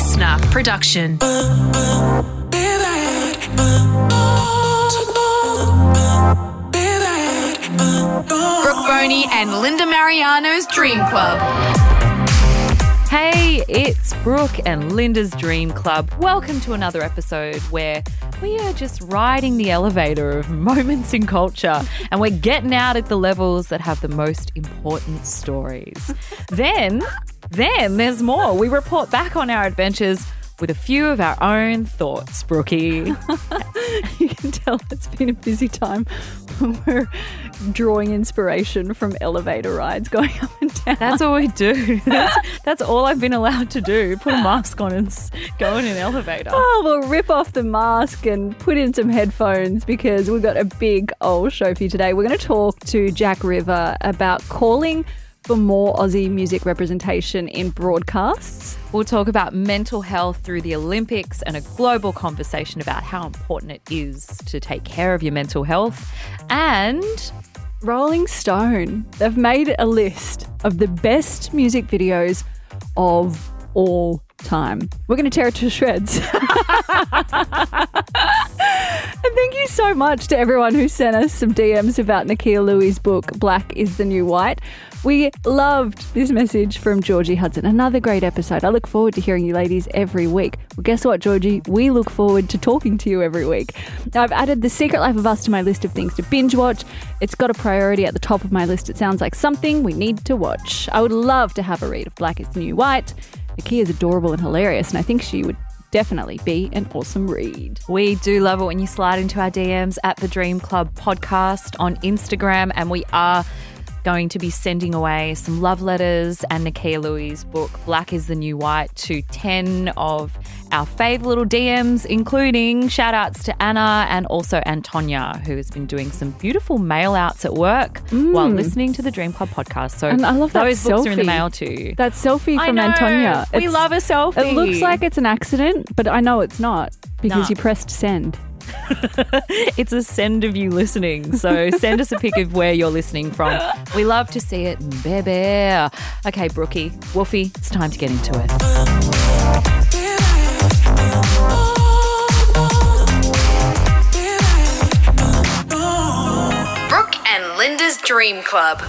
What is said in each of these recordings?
listener production. Brooke Boney and Linda Marigliano's Dream Club. Hey, it's Brooke and Linda's Dream Club. Welcome to another episode where we are just riding the elevator of moments in culture and we're getting out at the levels that have the most important stories. then, then there's more. We report back on our adventures with a few of our own thoughts, Brookie. you can tell it's been a busy time when we're drawing inspiration from elevator rides going up and down. That's all we do. That's, that's all I've been allowed to do. Put a mask on and go in an elevator. Oh, we'll rip off the mask and put in some headphones because we've got a big old show for you today. We're going to talk to Jack River about calling for more Aussie music representation in broadcasts. We'll talk about mental health through the Olympics and a global conversation about how important it is to take care of your mental health. And Rolling Stone, they've made a list of the best music videos of all time. We're going to tear it to shreds. And thank you so much to everyone who sent us some DMs about Nakkiah Lui' book, Black is the New White. We loved this message from Georgie Hudson. Another great episode. I look forward to hearing you ladies every week. Well, guess what, Georgie? We look forward to talking to you every week. Now, I've added The Secret Life of Us to my list of things to binge watch. It's got a priority at the top of my list. It sounds like something we need to watch. I would love to have a read of Black is the New White. Nakkiah is adorable and hilarious, and I think she would definitely be an awesome read. we do love it when you slide into our DMs at the Dream Club podcast on Instagram. And we are going to be sending away some love letters and Nakkiah Lui' book, Black is the New White, to 10 of our fave little DMs, including shout outs to Anna and also Antonia, who has been doing some beautiful mail outs at work while listening to the Dream Club podcast. So Mm. And I love that those books are in the mail too. That selfie from. Antonia. We It's- love a selfie. It looks like it's an accident, but I know it's not because Nah. you pressed send. It's a send of you listening. So send us a pic of where you're listening from. We love to see it. Baby. Okay, Brookie, Wolfie, it's time to get into it. Brooke and Linda's Dream Club.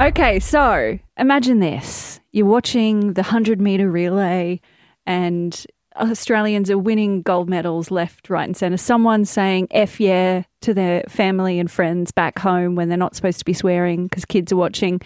Okay, so imagine this. You're watching the 100 meter relay, and Australians are winning gold medals left, right, and centre. Someone saying F yeah to their family and friends back home when they're not supposed to be swearing because kids are watching.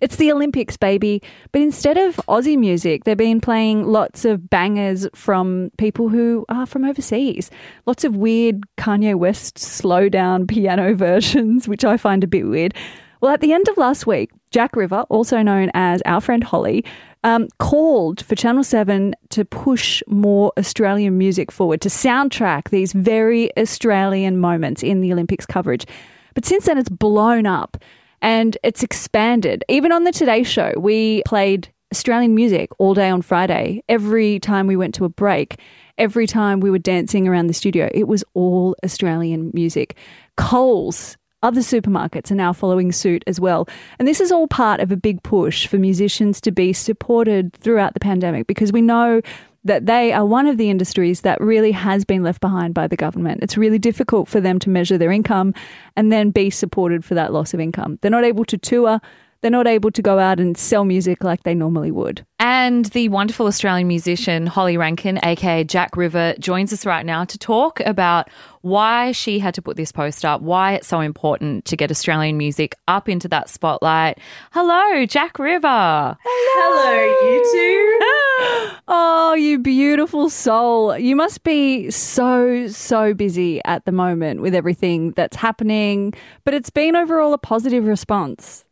It's the Olympics, baby. But instead of Aussie music, they've been playing lots of bangers from people who are from overseas. Lots of weird Kanye West slow down piano versions, which I find a bit weird. Well, at the end of last week, Jack River, also known as our friend Holly, um, called for Channel 7 to push more Australian music forward, to soundtrack these very Australian moments in the Olympics coverage. But since then, it's blown up and it's expanded. Even on the Today Show, we played Australian music all day on Friday. Every time we went to a break, every time we were dancing around the studio, it was all Australian music. Coles, other supermarkets are now following suit as well. And this is all part of a big push for musicians to be supported throughout the pandemic because we know that they are one of the industries that really has been left behind by the government. It's really difficult for them to measure their income and then be supported for that loss of income. They're not able to tour, they're not able to go out and sell music like they normally would. And the wonderful Australian musician Holly Rankin, aka Jack River, joins us right now to talk about why she had to put this post up, why it's so important to get Australian music up into that spotlight. Hello, Jack River. Hello, you two. Oh, you beautiful soul. You must be so, so busy at the moment with everything that's happening, but it's been overall a positive response.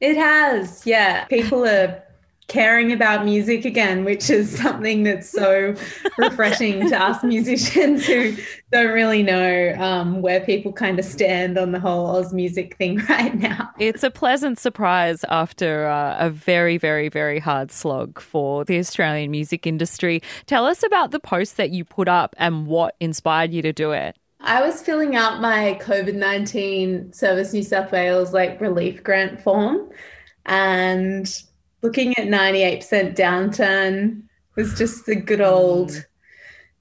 It has, yeah. People are caring about music again, which is something that's so refreshing to us musicians who don't really know um, where people kind of stand on the whole Oz music thing right now. It's a pleasant surprise after uh, a very, very, very hard slog for the Australian music industry. Tell us about the post that you put up and what inspired you to do it. I was filling out my COVID 19 Service New South Wales like relief grant form and looking at 98% downturn was just the good old, Mm.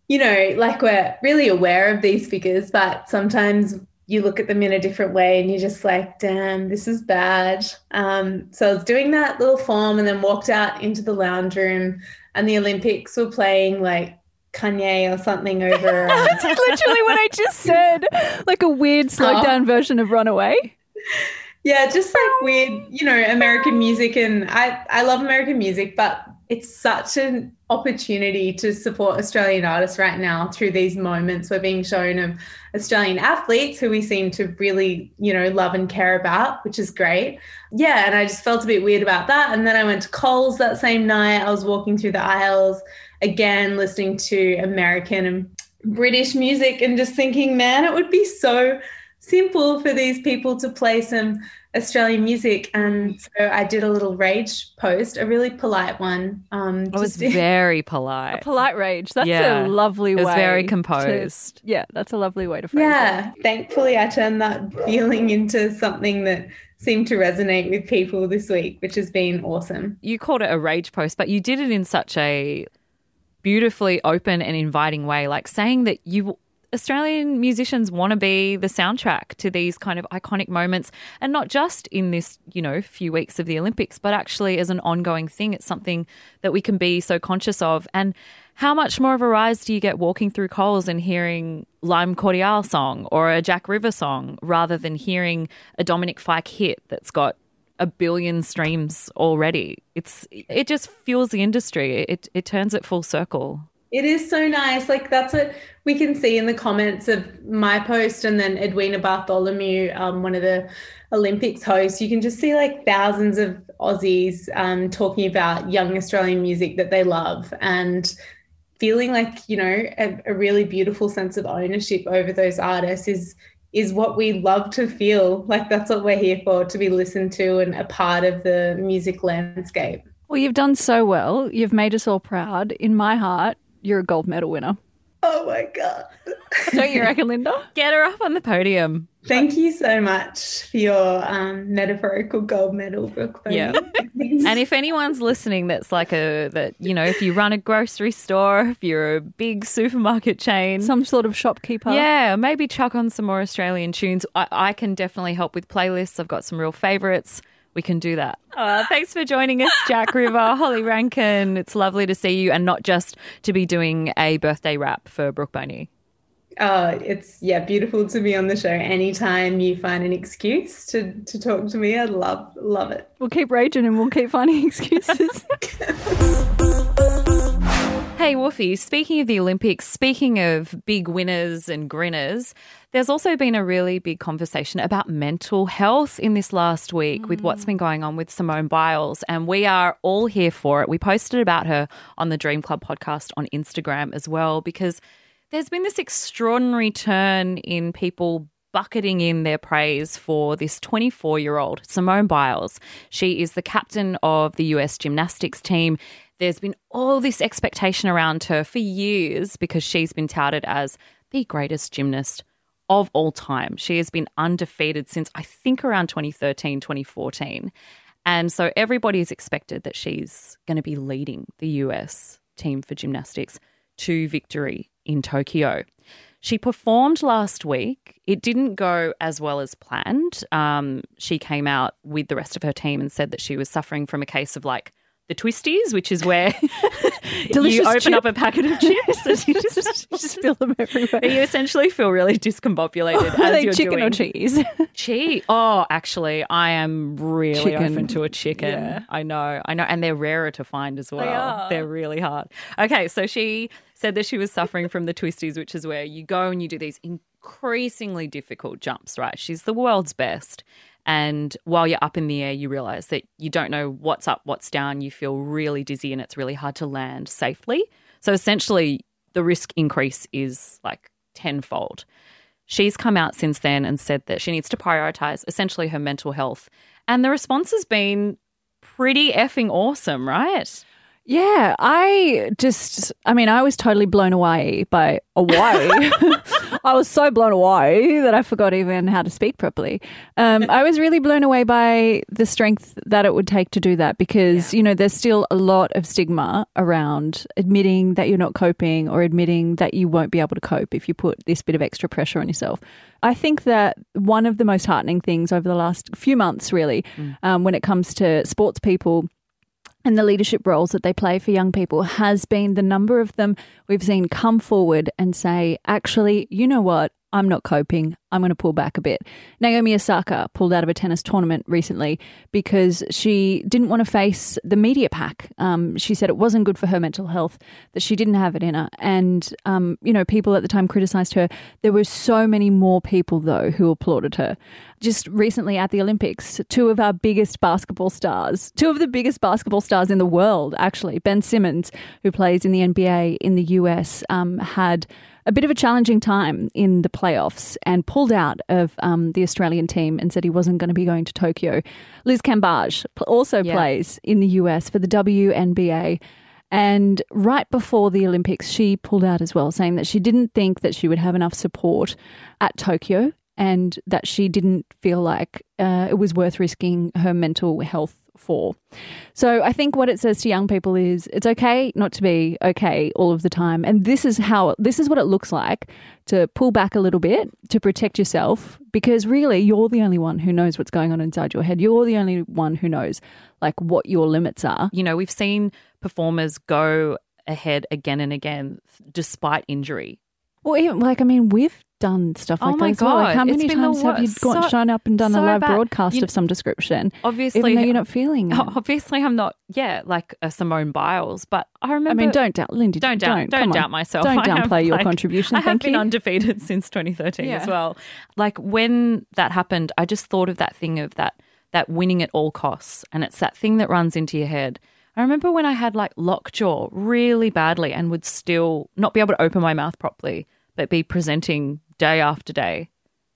you know, like we're really aware of these figures, but sometimes you look at them in a different way and you're just like, damn, this is bad. Um, so I was doing that little form and then walked out into the lounge room and the Olympics were playing like Kanye or something over. um, That's literally what I just said. Like a weird slowed Oh. down version of Runaway. Yeah, just like weird, you know, American music, and I I love American music, but it's such an opportunity to support Australian artists right now through these moments we're being shown of Australian athletes who we seem to really, you know, love and care about, which is great. Yeah, and I just felt a bit weird about that. And then I went to Coles that same night. I was walking through the aisles again, listening to American and British music, and just thinking, man, it would be so simple for these people to play some Australian music. And so I did a little rage post, a really polite one. Um, It was very polite. Polite rage. That's Yeah. a lovely It way. was very to- composed. yeah, that's a lovely way to phrase it. yeah. Thankfully, I turned that feeling into something that seemed to resonate with people this week, which has been awesome. You called it a rage post, but you did it in such a beautifully open and inviting way, like saying that you Australian musicians want to be the soundtrack to these kind of iconic moments and not just in this, you know, few weeks of the Olympics, but actually as an ongoing thing. It's something that we can be so conscious of. And how much more of a rise do you get walking through Coles and hearing Lime Cordiale song or a Jack River song rather than hearing a Dominic Fike hit that's got a billion streams already. It's it just fuels the industry. It it turns it full circle. It is so nice. Like that's what we can see in the comments of my post and then Edwina Bartholomew, um, one of the Olympics hosts. You can just see like thousands of Aussies um, talking about young Australian music that they love and feeling like you know a, a really beautiful sense of ownership over those artists is is what we love to feel. Like that's what we're here for, to be listened to and a part of the music landscape. Well, you've done so well. You've made us all proud. In my heart, you're a gold medal winner. Oh my god. Don't you reckon, Linda? Get her up on the podium. Thank you so much for your um, metaphorical gold medal, Brooke. Yeah. And if anyone's listening that's like a that you know, if you run a grocery store, if you're a big supermarket chain, Some sort of shopkeeper. yeah, maybe chuck on some more Australian tunes. I, I can definitely help with playlists. I've got some real favorites. We can do that. Uh, thanks for joining us, Jack River, Holly Rankin. It's lovely to see you, and not just to be doing a birthday wrap for Brooke Boney. uh, it's yeah, beautiful to be on the show. Anytime you find an excuse to to talk to me, I love love it. We'll keep raging and we'll keep finding excuses. Hey, Woofy, speaking of the Olympics, speaking of big winners and grinners, there's also been a really big conversation about mental health in this last week with what's mm. been going on with Simone Biles. And we are all here for it. We posted about her on the Dream Club podcast on Instagram as well, because there's been this extraordinary turn in people bucketing in their praise for this 24 year old Simone Biles. She is the captain of the US gymnastics team. There's been all this expectation around her for years because she's been touted as the greatest gymnast of all time. She has been undefeated since I think around 2013, 2014. And so everybody is expected that she's going to be leading the US team for gymnastics to victory in Tokyo. She performed last week. It didn't go as well as planned. Um, she came out with the rest of her team and said that she was suffering from a case of like the twisties, which is where you open chip. up a packet of chips and you just, just spill them everywhere. you essentially feel really discombobulated Are as they you're chicken doing or cheese? Cheese. Oh, actually, I am really Chicken. open to a chicken. Yeah. I know, I know, and they're rarer to find as well. are. They're really hard. Okay, so she said that she was suffering from the twisties, which is where you go and you do these increasingly difficult jumps. Right? She's the world's best. And while you're up in the air, you realize that you don't know what's up, what's down. You feel really dizzy and it's really hard to land safely. So essentially, the risk increase is like tenfold. She's come out since then and said that she needs to prioritize essentially her mental health. And the response has been pretty effing awesome, right? Yeah, I just, I mean, I was totally blown away by away. I was so blown away that I forgot even how to speak properly. Um, I was really blown away by the strength that it would take to do that because, you know, there's still a lot of stigma around admitting that you're not coping or admitting that you won't be able to cope if you put this bit of extra pressure on yourself. I think that one of the most heartening things over the last few months, really, um, when it comes to sports people, and the leadership roles that they play for young people has been the number of them we've seen come forward and say, actually, you know what? I'm not coping. I'm going to pull back a bit. Naomi Osaka pulled out of a tennis tournament recently because she didn't want to face the media pack. Um, she said it wasn't good for her mental health, that she didn't have it in her. And, um, you know, people at the time criticized her. There were so many more people, though, who applauded her. Just recently at the Olympics, two of our biggest basketball stars, two of the biggest basketball stars in the world, actually, Ben Simmons, who plays in the NBA in the US, um, had a bit of a challenging time in the playoffs and pulled out of um, the Australian team and said he wasn't going to be going to Tokyo. Liz Cambage also Yeah. plays in the US for the WNBA. And right before the Olympics, she pulled out as well, saying that she didn't think that she would have enough support at Tokyo and that she didn't feel like uh, it was worth risking her mental health for. So I think what it says to young people is it's okay not to be okay all of the time. And this is how this is what it looks like to pull back a little bit to protect yourself because really you're the only one who knows what's going on inside your head. You're the only one who knows like what your limits are. You know, we've seen performers go ahead again and again despite injury. Well, even like I mean, we've done stuff like Oh my that as well. Like, God, how many times have you gone, So- shown up and done so a live bad. broadcast You- of some description, Obviously, you're not feeling it? obviously I'm not, yeah, like a Simone Biles, but I remember. I mean, don't doubt, Lindy. don't doubt, don't, on. doubt myself. Don't have, downplay your like- contribution. I have Thank been you. undefeated since 2013 Yeah. as well. Like when that happened, I just thought of that thing of that that winning at all costs, and it's that thing that runs into your head. I remember when I had like lockjaw really badly and would still not be able to open my mouth properly, but be presenting day after day,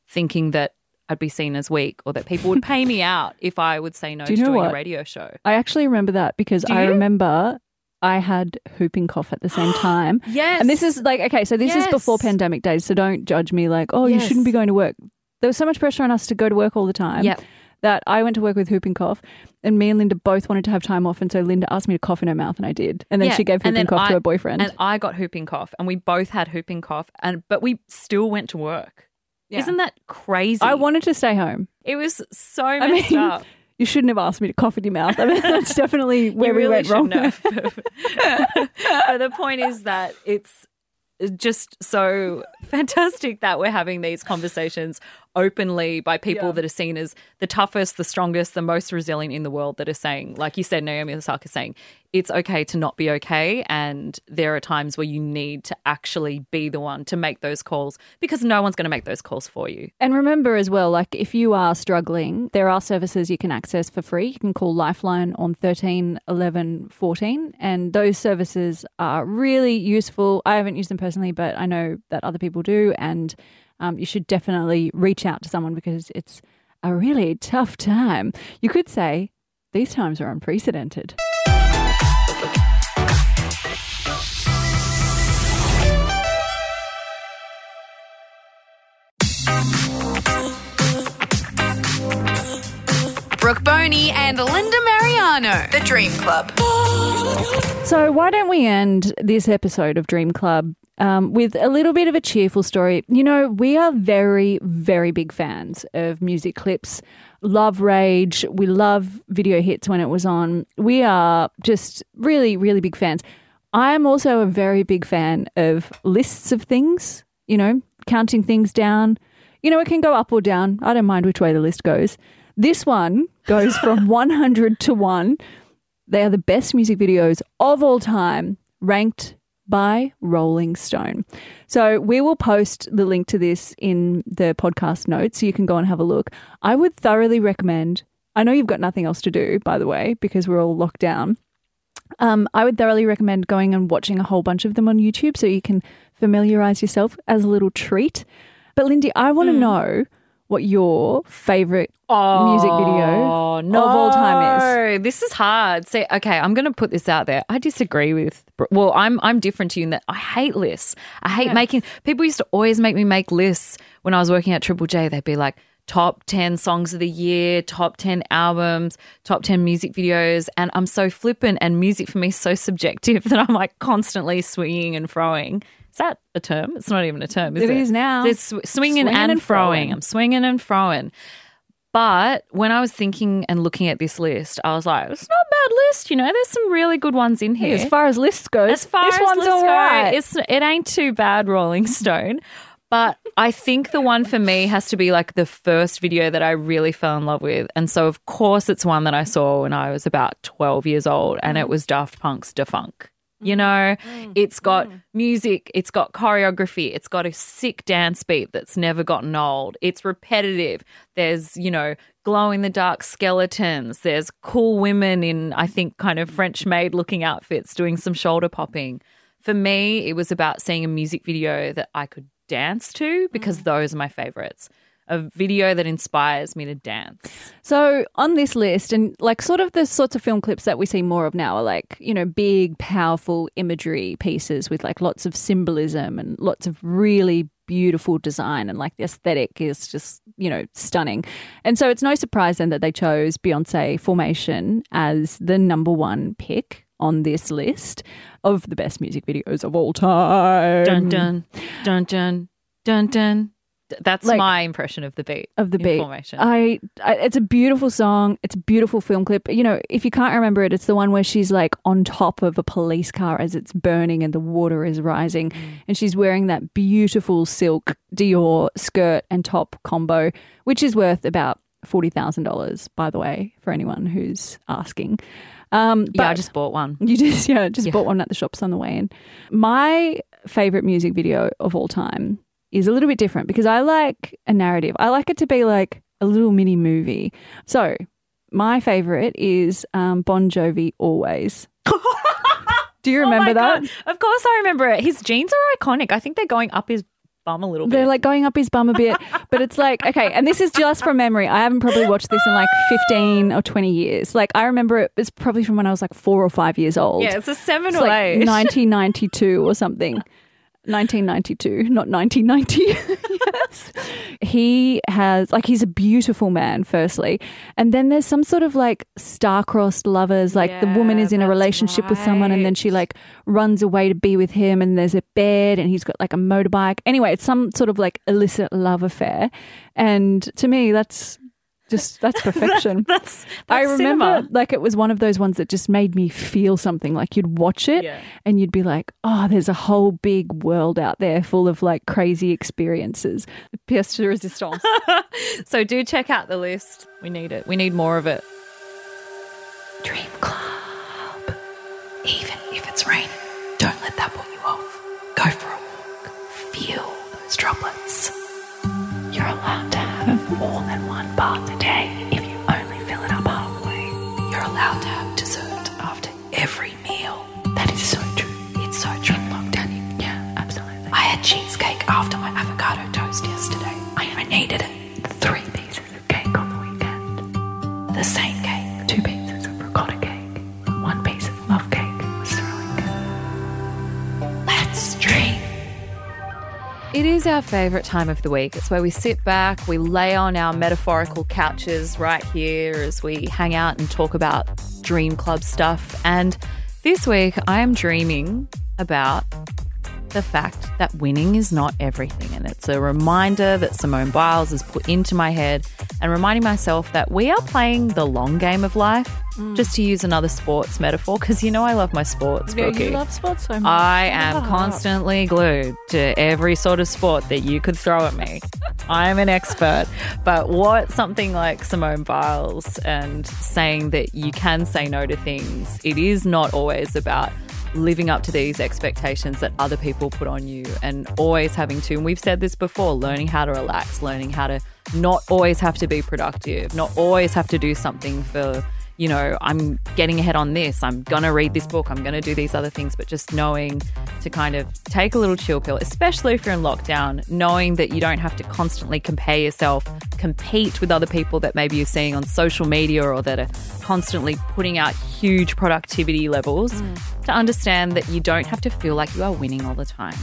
thinking that I'd be seen as weak or that people would pay me out if I would say no Do you to know doing what? a radio show. I actually remember that because Do I you? remember I had whooping cough at the same time. Yes. And this is like, okay, so this is before Yes. pandemic days, so don't judge me like, oh, you Yes. shouldn't be going to work. There was so much pressure on us to go to work all the time Yep. That I went to work with whooping cough, and me and Linda both wanted to have time off. And so Linda asked me to cough in her mouth, and I did. And then Yeah, she gave whooping cough to her boyfriend. And I got whooping cough, and we both had whooping cough, and but we still went to work. Yeah. Isn't that crazy? I wanted to stay home. It was so I messed mean, up. you shouldn't have asked me to cough in your mouth. I mean, that's definitely where we went wrong. the point is that it's just so fantastic that we're having these conversations openly by people Yeah. that are seen as the toughest, the strongest, the most resilient in the world that are saying, like you said, Naomi Osaka saying, it's okay to not be okay. And there are times where you need to actually be the one to make those calls because no one's going to make those calls for you. And remember as well, like if you are struggling, there are services you can access for free. You can call Lifeline on 13 11 14, and those services are really useful. I haven't used them personally, but I know that other people do. And um, you should definitely reach out to someone because it's a really tough time. You could say these times are unprecedented. Brooke Boney and Linda Marigliano. The Dream Club. So, why don't we end this episode of Dream Club um, with a little bit of a cheerful story? You know, we are very, very big fans of music clips. Love Rage. We love video hits when it was on. We are just really, really big fans. I'm also a very big fan of lists of things, you know, counting things down. You know, it can go up or down. I don't mind which way the list goes. This one goes from 100 to 1. They are the best music videos of all time, ranked by Rolling Stone. So we will post the link to this in the podcast notes so you can go and have a look. I would thoroughly recommend, I know you've got nothing else to do, by the way, because we're all locked down. Um, I would thoroughly recommend going and watching a whole bunch of them on YouTube so you can familiarize yourself as a little treat. But Lindy, I want to know what your favorite music oh, video no. of all time is. This is hard. See, okay, I'm going to put this out there. I disagree with. Well, I'm I'm different to you in that I hate lists. I hate making. People used to always make me make lists when I was working at Triple J. They'd be like top 10 songs of the year, top 10 albums, top 10 music videos. And I'm so flippant, and music for me is so subjective that I'm like constantly swinging and throwing. Is that a term? It's not even a term, is It it? is now. It's sw- swinging, Swinging and, and throwing. I'm swinging and throwing. But when I was thinking and looking at this list, I was like, it's not a bad list. You know, there's some really good ones in here. As far as lists goes, As far this as one's lists all go, it's it ain't too bad, Rolling Stone. But I think the one for me has to be like the first video that I really fell in love with. And so, of course, it's one that I saw when I was about 12 years old, and it mm. was Daft Punk's Da Funk. You know, mm, it's got mm. music, it's got choreography, it's got a sick dance beat that's never gotten old. It's repetitive. There's, you know, glow in the dark skeletons. There's cool women in, I think, kind of French maid looking outfits doing some shoulder popping. For me, it was about seeing a music video that I could dance to because mm. those are my favorites. A video that inspires me to dance. So on this list, and like sort of the sorts of film clips that we see more of now are like, you know, big, powerful imagery pieces with like lots of symbolism and lots of really beautiful design and like the aesthetic is just, you know, stunning. And so it's no surprise then that they chose Beyonce Formation as the number one pick on this list of the best music videos of all time. Dun dun dun dun dun dun. That's Like- my impression of the beat of the beat. formation. I, I, it's a beautiful song. It's a beautiful film clip. You know, if you can't remember it, it's the one where she's like on top of a police car as it's burning and the water is rising, and she's wearing that beautiful silk Dior skirt and top combo, which is worth about forty thousand dollars, by the way, for anyone who's asking. Um, yeah, I just bought one. you just yeah, just Yeah. bought one at the shops on the way in. My favorite music video of all time is a little bit different because I like a narrative. I like it to be like a little mini movie. So my favorite is um, Bon Jovi Always. Do you remember oh that? God. Of course, I remember it. His jeans are iconic. I think they're going up his bum a little bit. They're like going up his bum a bit, but it's like okay, and this is just from memory. I haven't probably watched this in like fifteen or twenty years. Like I remember it. It's probably from when I was like four or five years old. yeah, it's a It's seminal like age. 1992 or something. 1992, not 1990. yes. He has, like, he's a beautiful man, firstly. And then there's some sort of like star-crossed lovers. Like, the woman is in a relationship with someone and then she, like, runs away to be with him and there's a bed and he's got, like, a motorbike. Anyway, it's some sort of, like, illicit love affair. And to me, that's just, that's perfection. that's, that's I remember cinema. like it was one of those ones that just made me feel something. Like you'd watch it Yeah. and you'd be like, oh, there's a whole big world out there full of like crazy experiences. Pièce de résistance. So do check out the list. We need it. We need more of it. Dream Club. Even if it's raining, don't let that put you off. Go for a walk. Feel those droplets. You're allowed to have more than one bath a day if you only fill it up halfway. You're allowed to have dessert after every meal. That is so true. It's so true. In lockdown, yeah, absolutely. I had cheesecake after my avocado toast yesterday. Is our favourite time of the week. It's where we sit back, we lay on our metaphorical couches right here as we hang out and talk about Dream Club stuff. And this week, I am dreaming about the fact that winning is not everything. And it's a reminder that Simone Biles has put into my head and reminding myself that we are playing the long game of life, mm. just to use another sports metaphor, because you know I love my sports. Brookie. You love sports so much. I am constantly glued to every sort of sport that you could throw at me. I'm an expert. But what something like Simone Biles and saying that you can say no to things, it is not always about living up to these expectations that other people put on you and always having to, and we've said this before, learning how to relax, learning how to not always have to be productive, not always have to do something for you know, I'm getting ahead on this. I'm going to read this book. I'm going to do these other things. But just knowing to kind of take a little chill pill, especially if you're in lockdown, knowing that you don't have to constantly compare yourself, compete with other people that maybe you're seeing on social media or that are constantly putting out huge productivity levels, mm. To understand that you don't have to feel like you are winning all the time.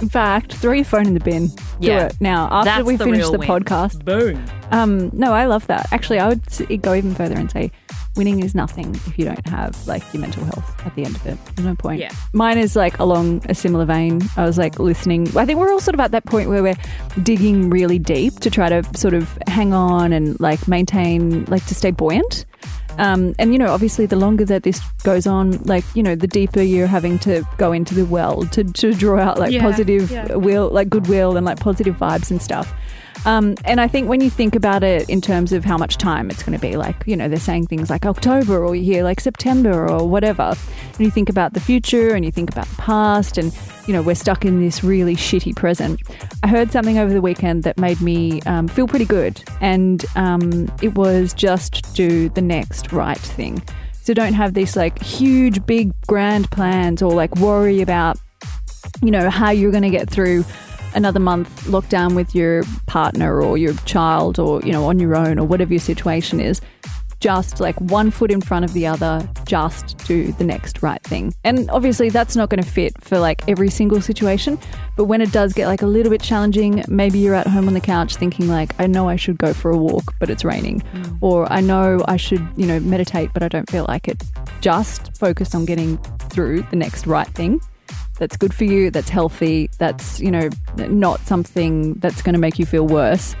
In fact, throw your phone in the bin. Do Yeah. it now. After That's we the finish real the win. podcast. Boom. Um, no, I love that. Actually, I would s- go even further and say winning is nothing if you don't have like your mental health at the end of it. There's no point. Yeah. Mine is like along a similar vein. I was like listening. I think we're all sort of at that point where we're digging really deep to try to sort of hang on and like maintain, like to stay buoyant. Um, and you know, obviously, the longer that this goes on, like you know, the deeper you're having to go into the well to, to draw out like Yeah, positive yeah. will, like goodwill and like positive vibes and stuff. Um, and I think when you think about it in terms of how much time it's going to be, like, you know, they're saying things like October or you hear like September or whatever. And you think about the future and you think about the past and, you know, we're stuck in this really shitty present. I heard something over the weekend that made me um, feel pretty good. And um, it was just do the next right thing. So don't have these like huge, big, grand plans or like worry about you know, how you're going to get through another month lockdown with your partner or your child or, you know, on your own or whatever your situation is. Just like one foot in front of the other, just do the next right thing. And obviously, that's not going to fit for like every single situation. But when it does get like a little bit challenging, maybe you're at home on the couch thinking, like, I know I should go for a walk, but it's raining. Mm. Or I know I should, you know, meditate, but I don't feel like it. Just focus on getting through the next right thing that's good for you, that's healthy, that's, you know, not something that's going to make you feel worse.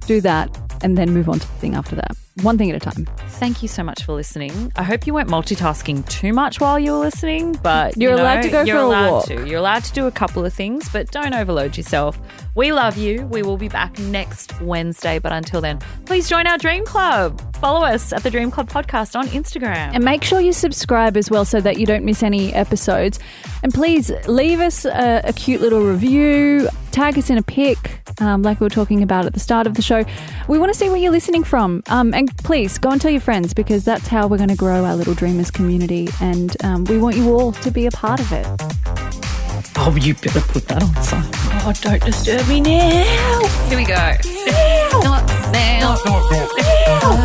Do that and then move on to the thing after that. One thing at a time. Thank you so much for listening. I hope you weren't multitasking too much while you were listening, but You're you know, allowed to go you're for a allowed walk. To. You're allowed to do a couple of things, but don't overload yourself. We love you. We will be back next Wednesday, but until then, please join our Dream Club. Follow us at the Dream Club Podcast on Instagram. And make sure you subscribe as well so that you don't miss any episodes. And please leave us a, a cute little review, tag us in a pic, um, like we were talking about at the start of the show. We want to see where you're listening from. Um, and please go and tell your friends because that's how we're going to grow our little Dreamers community. And um, we want you all to be a part of it. oh, you better put that on silent. Oh, don't disturb me now. Here we go. Not now.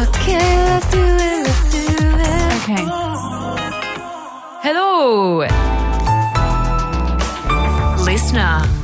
Okay, let's do it, let's do it. Okay. Hello. Listener.